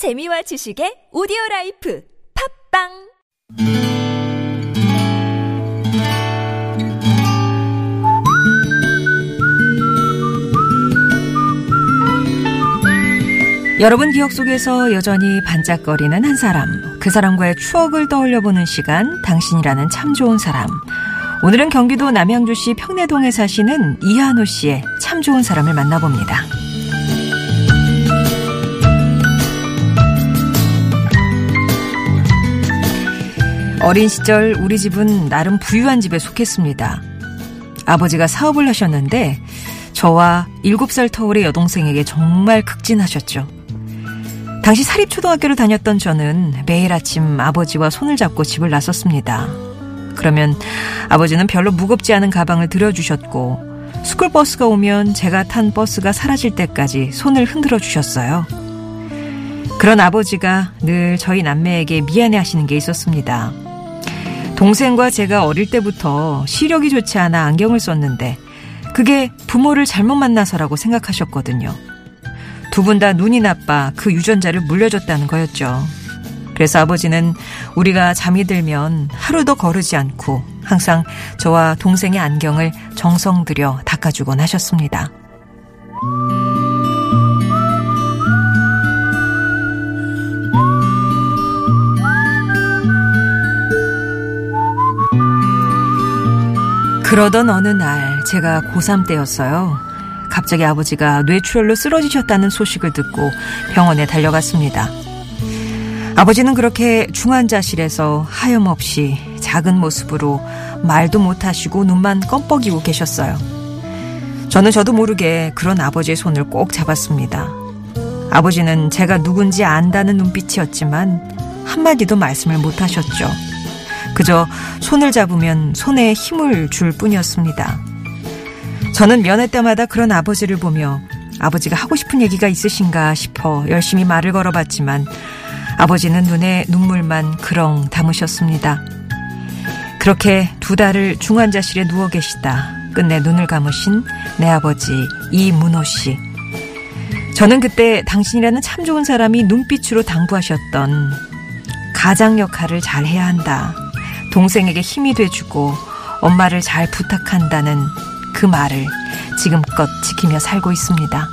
재미와 지식의 오디오 life 팟빵 여러분 기억 속에서 여전히 반짝거리는 한 사람, 그 사람과의 추억을 떠올려보는 시간, 당신이라는 참 좋은 사람. 오늘은 경기도 남양주시 평내동에 사시는 이한호 씨의 참 좋은 사람을 만나봅니다. 어린 시절 우리 집은 나름 부유한 집에 속했습니다. 아버지가 사업을 하셨는데 저와 7살 터울의 여동생에게 정말 극진하셨죠. 당시 사립초등학교를 다녔던 저는 매일 아침 아버지와 손을 잡고 집을 나섰습니다. 그러면 아버지는 별로 무겁지 않은 가방을 들어주셨고 스쿨버스가 오면 제가 탄 버스가 사라질 때까지 손을 흔들어 주셨어요. 그런 아버지가 늘 저희 남매에게 미안해 하시는 게 있었습니다. 동생과 제가 어릴 때부터 시력이 좋지 않아 안경을 썼는데 그게 부모를 잘못 만나서라고 생각하셨거든요. 두 분 다 눈이 나빠 그 유전자를 물려줬다는 거였죠. 그래서 아버지는 우리가 잠이 들면 하루도 거르지 않고 항상 저와 동생의 안경을 정성 들여 닦아주곤 하셨습니다. 그러던 어느 날 제가 고3 때였어요. 갑자기 아버지가 뇌출혈로 쓰러지셨다는 소식을 듣고 병원에 달려갔습니다. 아버지는 그렇게 중환자실에서 하염없이 작은 모습으로 말도 못하시고 눈만 껌뻑이고 계셨어요. 저는 저도 모르게 그런 아버지의 손을 꼭 잡았습니다. 아버지는 제가 누군지 안다는 눈빛이었지만 한마디도 말씀을 못하셨죠. 그저 손을 잡으면 손에 힘을 줄 뿐이었습니다. 저는 면회 때마다 그런 아버지를 보며 아버지가 하고 싶은 얘기가 있으신가 싶어 열심히 말을 걸어봤지만 아버지는 눈에 눈물만 그렁 담으셨습니다. 그렇게 두 달을 중환자실에 누워 계시다 끝내 눈을 감으신 내 아버지 이문호 씨. 저는 그때 당신이라는 참 좋은 사람이 눈빛으로 당부하셨던 가장 역할을 잘 해야 한다. 동생에게 힘이 돼주고 엄마를 잘 부탁한다는 그 말을 지금껏 지키며 살고 있습니다.